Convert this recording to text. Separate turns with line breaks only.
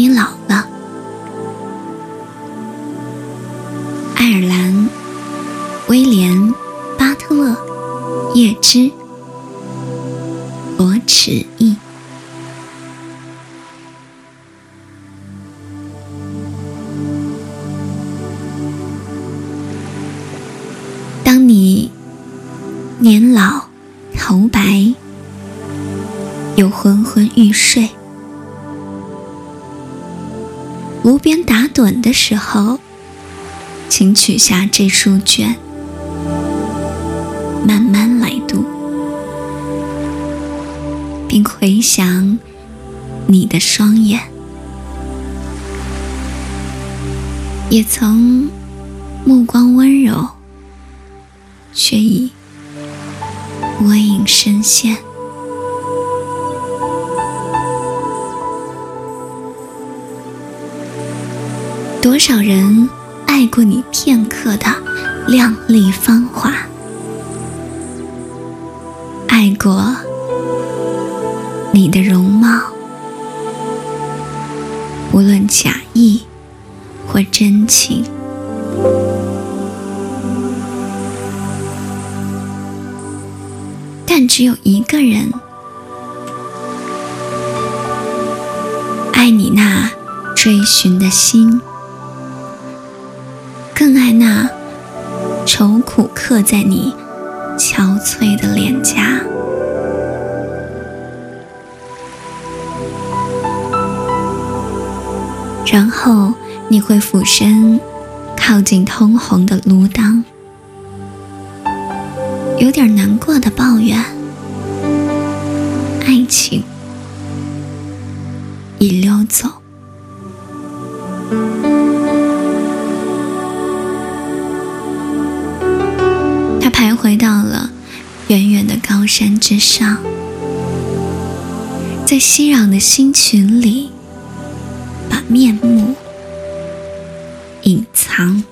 你老了。爱尔兰，威廉·巴特勒，叶芝，罗齿意。当你年老头白，又昏昏欲睡，无边打盹的时候。请取下这书卷，慢慢来读，并回想你的双眼，也曾目光温柔，却已我隐深陷。多少人？爱过你片刻的靓丽芳华，爱过你的容貌，无论假意或真情，但只有一个人爱你那追寻的心。更爱那愁苦刻在你憔悴的脸颊，然后你会俯身靠近通红的炉当，有点难过的抱怨：爱情已溜走。徘徊到了远远的高山之上，在熙攘的星群里，把面目隐藏。